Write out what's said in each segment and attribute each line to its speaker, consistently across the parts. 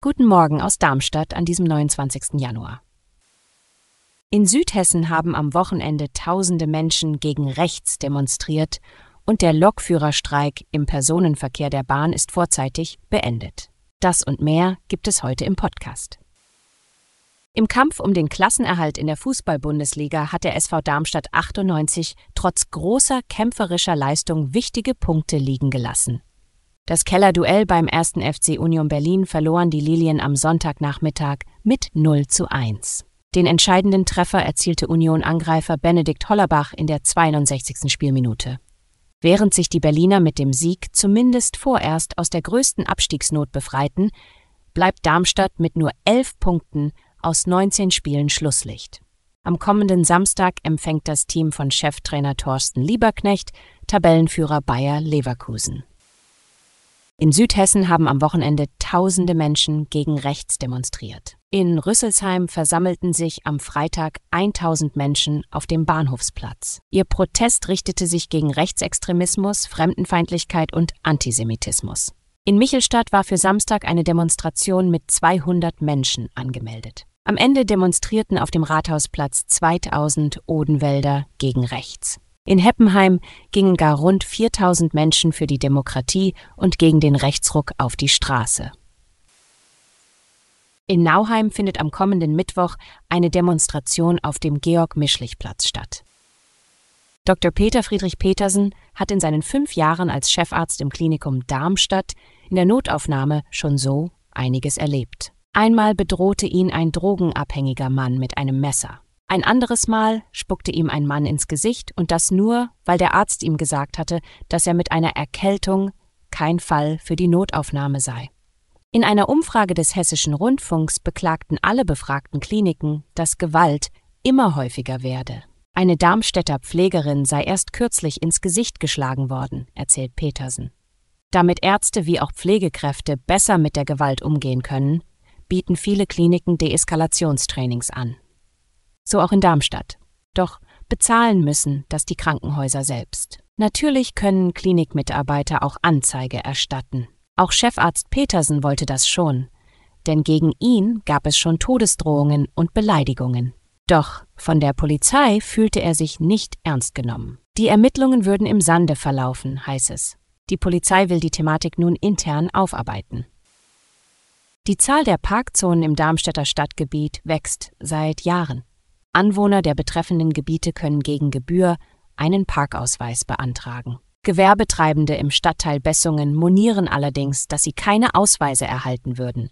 Speaker 1: Guten Morgen aus Darmstadt an diesem 29. Januar. In Südhessen haben am Wochenende tausende Menschen gegen rechts demonstriert und der Lokführerstreik im Personenverkehr der Bahn ist vorzeitig beendet. Das und mehr gibt es heute im Podcast. Im Kampf um den Klassenerhalt in der Fußball-Bundesliga hat der SV Darmstadt 98 trotz großer kämpferischer Leistung wichtige Punkte liegen gelassen. Das Kellerduell beim 1. FC Union Berlin verloren die Lilien am Sonntagnachmittag mit 0 zu 1. Den entscheidenden Treffer erzielte Union-Angreifer Benedikt Hollerbach in der 62. Spielminute. Während sich die Berliner mit dem Sieg zumindest vorerst aus der größten Abstiegsnot befreiten, bleibt Darmstadt mit nur elf Punkten aus 19 Spielen Schlusslicht. Am kommenden Samstag empfängt das Team von Cheftrainer Thorsten Lieberknecht Tabellenführer Bayer Leverkusen. In Südhessen haben am Wochenende tausende Menschen gegen rechts demonstriert. In Rüsselsheim versammelten sich am Freitag 1000 Menschen auf dem Bahnhofsplatz. Ihr Protest richtete sich gegen Rechtsextremismus, Fremdenfeindlichkeit und Antisemitismus. In Michelstadt war für Samstag eine Demonstration mit 200 Menschen angemeldet. Am Ende demonstrierten auf dem Rathausplatz 2000 Odenwälder gegen rechts. In Heppenheim gingen gar rund 4000 Menschen für die Demokratie und gegen den Rechtsruck auf die Straße. In Nauheim findet am kommenden Mittwoch eine Demonstration auf dem Georg-Mischlich-Platz statt. Dr. Peter Friedrich Petersen hat in seinen fünf Jahren als Chefarzt im Klinikum Darmstadt in der Notaufnahme schon so einiges erlebt. Einmal bedrohte ihn ein drogenabhängiger Mann mit einem Messer. Ein anderes Mal spuckte ihm ein Mann ins Gesicht und das nur, weil der Arzt ihm gesagt hatte, dass er mit einer Erkältung kein Fall für die Notaufnahme sei. In einer Umfrage des Hessischen Rundfunks beklagten alle befragten Kliniken, dass Gewalt immer häufiger werde. Eine Darmstädter Pflegerin sei erst kürzlich ins Gesicht geschlagen worden, erzählt Petersen. Damit Ärzte wie auch Pflegekräfte besser mit der Gewalt umgehen können, bieten viele Kliniken Deeskalationstrainings an. So auch in Darmstadt. Doch bezahlen müssen das die Krankenhäuser selbst. Natürlich können Klinikmitarbeiter auch Anzeige erstatten. Auch Chefarzt Petersen wollte das schon, denn gegen ihn gab es schon Todesdrohungen und Beleidigungen. Doch von der Polizei fühlte er sich nicht ernst genommen. Die Ermittlungen würden im Sande verlaufen, heißt es. Die Polizei will die Thematik nun intern aufarbeiten. Die Zahl der Parkzonen im Darmstädter Stadtgebiet wächst seit Jahren. Anwohner der betreffenden Gebiete können gegen Gebühr einen Parkausweis beantragen. Gewerbetreibende im Stadtteil Bessungen monieren allerdings, dass sie keine Ausweise erhalten würden.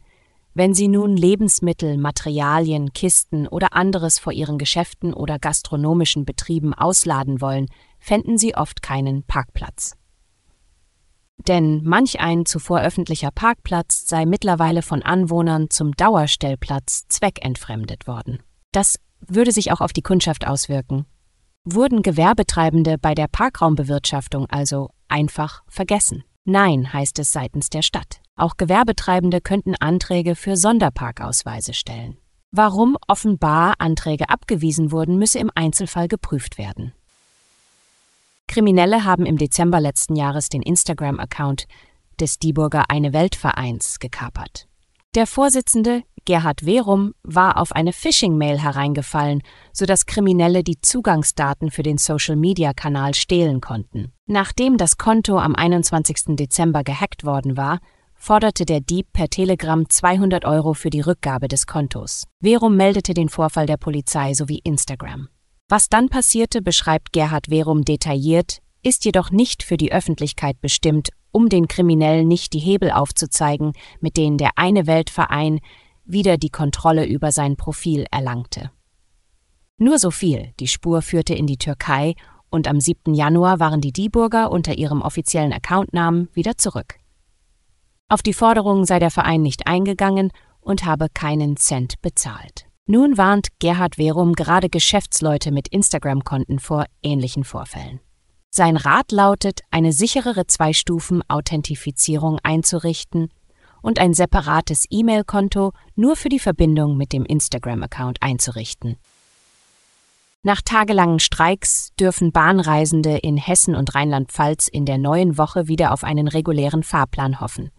Speaker 1: Wenn sie nun Lebensmittel, Materialien, Kisten oder anderes vor ihren Geschäften oder gastronomischen Betrieben ausladen wollen, fänden sie oft keinen Parkplatz. Denn manch ein zuvor öffentlicher Parkplatz sei mittlerweile von Anwohnern zum Dauerstellplatz zweckentfremdet worden. Das würde sich auch auf die Kundschaft auswirken. Wurden Gewerbetreibende bei der Parkraumbewirtschaftung also einfach vergessen? Nein, heißt es seitens der Stadt. Auch Gewerbetreibende könnten Anträge für Sonderparkausweise stellen. Warum offenbar Anträge abgewiesen wurden, müsse im Einzelfall geprüft werden. Kriminelle haben im Dezember letzten Jahres den Instagram-Account des Dieburger Eine Welt-Vereins gekapert. Der Vorsitzende, Gerhard Werum, war auf eine Phishing-Mail hereingefallen, sodass Kriminelle die Zugangsdaten für den Social-Media-Kanal stehlen konnten. Nachdem das Konto am 21. Dezember gehackt worden war, forderte der Dieb per Telegram 200 Euro für die Rückgabe des Kontos. Verum meldete den Vorfall der Polizei sowie Instagram. Was dann passierte, beschreibt Gerhard Verum detailliert, ist jedoch nicht für die Öffentlichkeit bestimmt, um den Kriminellen nicht die Hebel aufzuzeigen, mit denen der eine Weltverein wieder die Kontrolle über sein Profil erlangte. Nur so viel, die Spur führte in die Türkei und am 7. Januar waren die Dieburger unter ihrem offiziellen Accountnamen wieder zurück. Auf die Forderung sei der Verein nicht eingegangen und habe keinen Cent bezahlt. Nun warnt Gerhard Verum gerade Geschäftsleute mit Instagram-Konten vor ähnlichen Vorfällen. Sein Rat lautet, eine sicherere Zwei-Stufen-Authentifizierung einzurichten und ein separates E-Mail-Konto nur für die Verbindung mit dem Instagram-Account einzurichten. Nach tagelangen Streiks dürfen Bahnreisende in Hessen und Rheinland-Pfalz in der neuen Woche wieder auf einen regulären Fahrplan hoffen.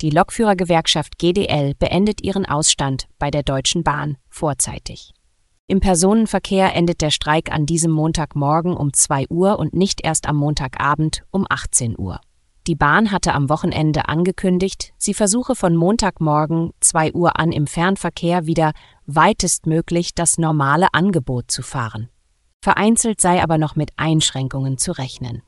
Speaker 1: Die Lokführergewerkschaft GDL beendet ihren Ausstand bei der Deutschen Bahn vorzeitig. Im Personenverkehr endet der Streik an diesem Montagmorgen um 2 Uhr und nicht erst am Montagabend um 18 Uhr. Die Bahn hatte am Wochenende angekündigt, sie versuche von Montagmorgen 2 Uhr an im Fernverkehr wieder weitestmöglich das normale Angebot zu fahren. Vereinzelt sei aber noch mit Einschränkungen zu rechnen.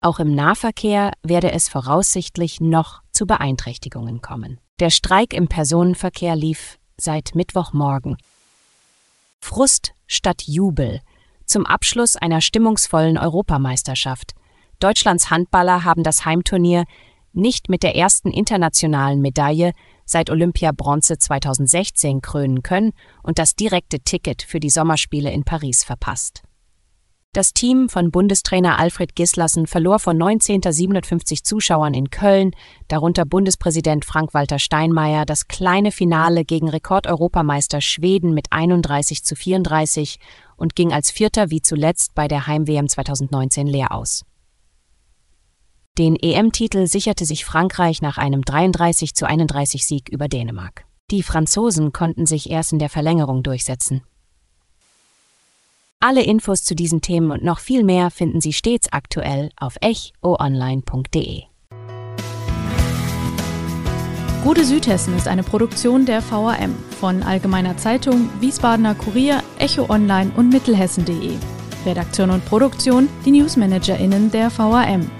Speaker 1: Auch im Nahverkehr werde es voraussichtlich noch zu Beeinträchtigungen kommen. Der Streik im Personenverkehr lief seit Mittwochmorgen. Frust statt Jubel zum Abschluss einer stimmungsvollen Europameisterschaft. Deutschlands Handballer haben das Heimturnier nicht mit der ersten internationalen Medaille seit Olympia Bronze 2016 krönen können und das direkte Ticket für die Sommerspiele in Paris verpasst. Das Team von Bundestrainer Alfred Gislassen verlor von 1957 Zuschauern in Köln, darunter Bundespräsident Frank-Walter Steinmeier, das kleine Finale gegen Rekordeuropameister Schweden mit 31 zu 34 und ging als Vierter wie zuletzt bei der Heim-WM 2019 leer aus. Den EM-Titel sicherte sich Frankreich nach einem 33 zu 31 Sieg über Dänemark. Die Franzosen konnten sich erst in der Verlängerung durchsetzen. Alle Infos zu diesen Themen und noch viel mehr finden Sie stets aktuell auf echoonline.de.
Speaker 2: Gute Südhessen ist eine Produktion der VAM von Allgemeiner Zeitung, Wiesbadener Kurier, Echo Online und Mittelhessen.de. Redaktion und Produktion die NewsmanagerInnen der VAM.